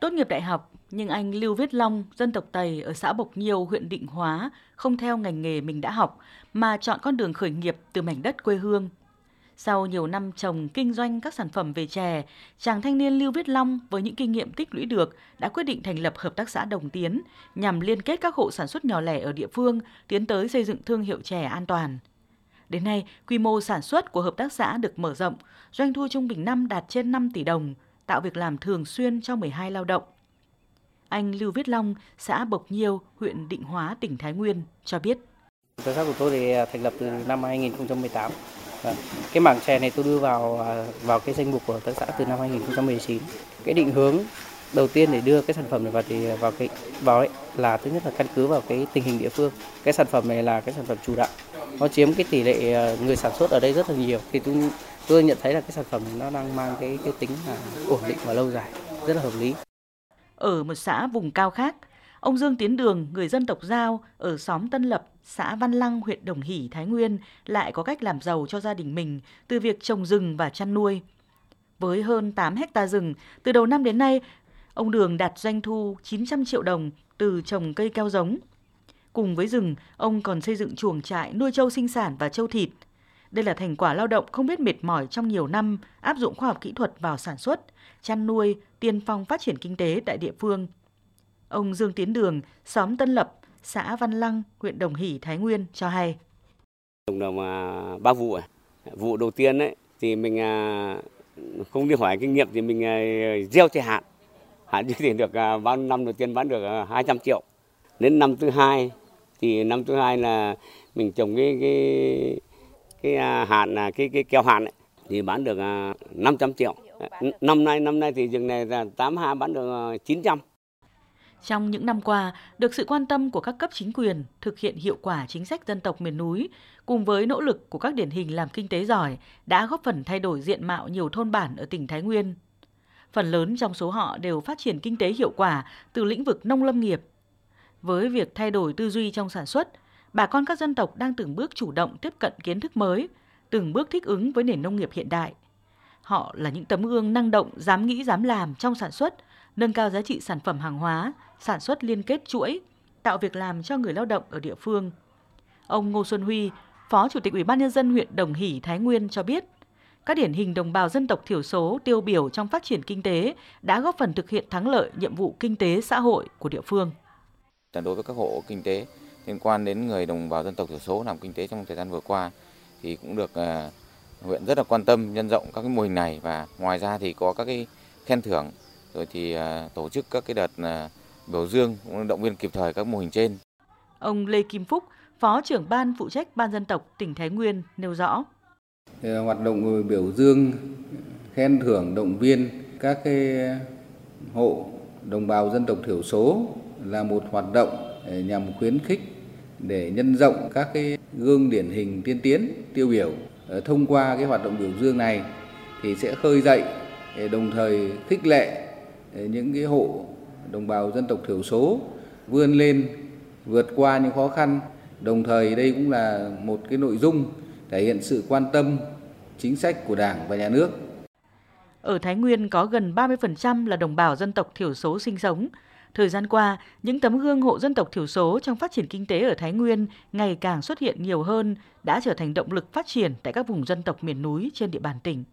Tốt nghiệp đại học, nhưng anh Lưu Viết Long, dân tộc Tây ở xã Bộc Nhiêu, huyện Định Hóa, không theo ngành nghề mình đã học, mà chọn con đường khởi nghiệp từ mảnh đất quê hương. Sau nhiều năm trồng kinh doanh các sản phẩm về chè, chàng thanh niên Lưu Viết Long với những kinh nghiệm tích lũy được đã quyết định thành lập Hợp tác xã Đồng Tiến nhằm liên kết các hộ sản xuất nhỏ lẻ ở địa phương tiến tới xây dựng thương hiệu chè an toàn. Đến nay, quy mô sản xuất của hợp tác xã được mở rộng, doanh thu trung bình năm đạt trên 5 tỷ đồng, tạo việc làm thường xuyên cho 12 lao động. Anh Lưu Viết Long, xã Bộc Nhiêu, huyện Định Hóa, tỉnh Thái Nguyên cho biết. Hợp tác xã của tôi thì à, thành lập từ năm 2018. Vâng, cái mảng chè này tôi đưa vào à, vào cái danh mục của hợp tác xã từ năm 2019. Cái định hướng đầu tiên để đưa cái sản phẩm này vào thì à, vào cái vào ấy là thứ nhất là căn cứ vào cái tình hình địa phương. Cái sản phẩm này là cái sản phẩm chủ đạo. Nó chiếm cái tỷ lệ người sản xuất ở đây rất là nhiều. Thì tôi tôi nhận thấy là cái sản phẩm nó đang mang cái cái tính là ổn định và lâu dài, rất là hợp lý. Ở một xã vùng cao khác, ông Dương Tiến Đường, người dân tộc Giao ở xóm Tân Lập, xã Văn Lăng, huyện Đồng Hỷ, Thái Nguyên lại có cách làm giàu cho gia đình mình từ việc trồng rừng và chăn nuôi. Với hơn 8 hecta rừng, từ đầu năm đến nay, ông Đường đạt doanh thu 900 triệu đồng từ trồng cây keo giống. Cùng với rừng, ông còn xây dựng chuồng trại nuôi trâu sinh sản và trâu thịt. Đây là thành quả lao động không biết mệt mỏi trong nhiều năm áp dụng khoa học kỹ thuật vào sản xuất, chăn nuôi, tiên phong phát triển kinh tế tại địa phương. Ông Dương Tiến Đường, xóm Tân Lập, xã Văn Lăng, huyện Đồng Hỷ, Thái Nguyên cho hay. Trồng đồng ba vụ, à, vụ đầu tiên ấy thì mình à, không đi hỏi kinh nghiệm thì mình à, gieo chạy hạn. Hạn như thì được bao năm đầu tiên bán được 200 triệu. Đến năm thứ hai thì năm thứ hai là mình trồng cái cái cái à, hạn à, cái cái keo hạn ấy, thì bán được à, 500 triệu. Năm nay năm nay thì rừng này là 82 bán được 900. Trong những năm qua, được sự quan tâm của các cấp chính quyền thực hiện hiệu quả chính sách dân tộc miền núi, cùng với nỗ lực của các điển hình làm kinh tế giỏi, đã góp phần thay đổi diện mạo nhiều thôn bản ở tỉnh Thái Nguyên. Phần lớn trong số họ đều phát triển kinh tế hiệu quả từ lĩnh vực nông lâm nghiệp. Với việc thay đổi tư duy trong sản xuất, bà con các dân tộc đang từng bước chủ động tiếp cận kiến thức mới, từng bước thích ứng với nền nông nghiệp hiện đại. Họ là những tấm gương năng động, dám nghĩ, dám làm trong sản xuất, nâng cao giá trị sản phẩm hàng hóa, sản xuất liên kết chuỗi, tạo việc làm cho người lao động ở địa phương. Ông Ngô Xuân Huy, Phó Chủ tịch Ủy ban nhân dân huyện Đồng Hỷ, Thái Nguyên cho biết, các điển hình đồng bào dân tộc thiểu số tiêu biểu trong phát triển kinh tế đã góp phần thực hiện thắng lợi nhiệm vụ kinh tế xã hội của địa phương. Đối với các hộ kinh tế liên quan đến người đồng bào dân tộc thiểu số làm kinh tế trong thời gian vừa qua thì cũng được uh, huyện rất là quan tâm nhân rộng các cái mô hình này và ngoài ra thì có các cái khen thưởng rồi thì uh, tổ chức các cái đợt uh, biểu dương cũng động viên kịp thời các mô hình trên. Ông Lê Kim Phúc, Phó trưởng ban phụ trách Ban dân tộc tỉnh Thái Nguyên nêu rõ. Hoạt động biểu dương, khen thưởng, động viên các cái hộ đồng bào dân tộc thiểu số là một hoạt động Ờ, nhằm khuyến khích để nhân rộng các cái gương điển hình tiên tiến, tiêu biểu ờ, thông qua cái hoạt động biểu dương này thì sẽ khơi dậy ờ, đồng thời khích lệ những cái hộ đồng bào dân tộc thiểu số vươn lên vượt qua những khó khăn đồng thời đây cũng là một cái nội dung thể hiện sự quan tâm chính sách của Đảng và nhà nước. Ở Thái Nguyên có gần 30% là đồng bào dân tộc thiểu số sinh sống. Thời gian qua, những tấm gương hộ dân tộc thiểu số trong phát triển kinh tế ở Thái Nguyên ngày càng xuất hiện nhiều hơn, đã trở thành động lực phát triển tại các vùng dân tộc miền núi trên địa bàn tỉnh.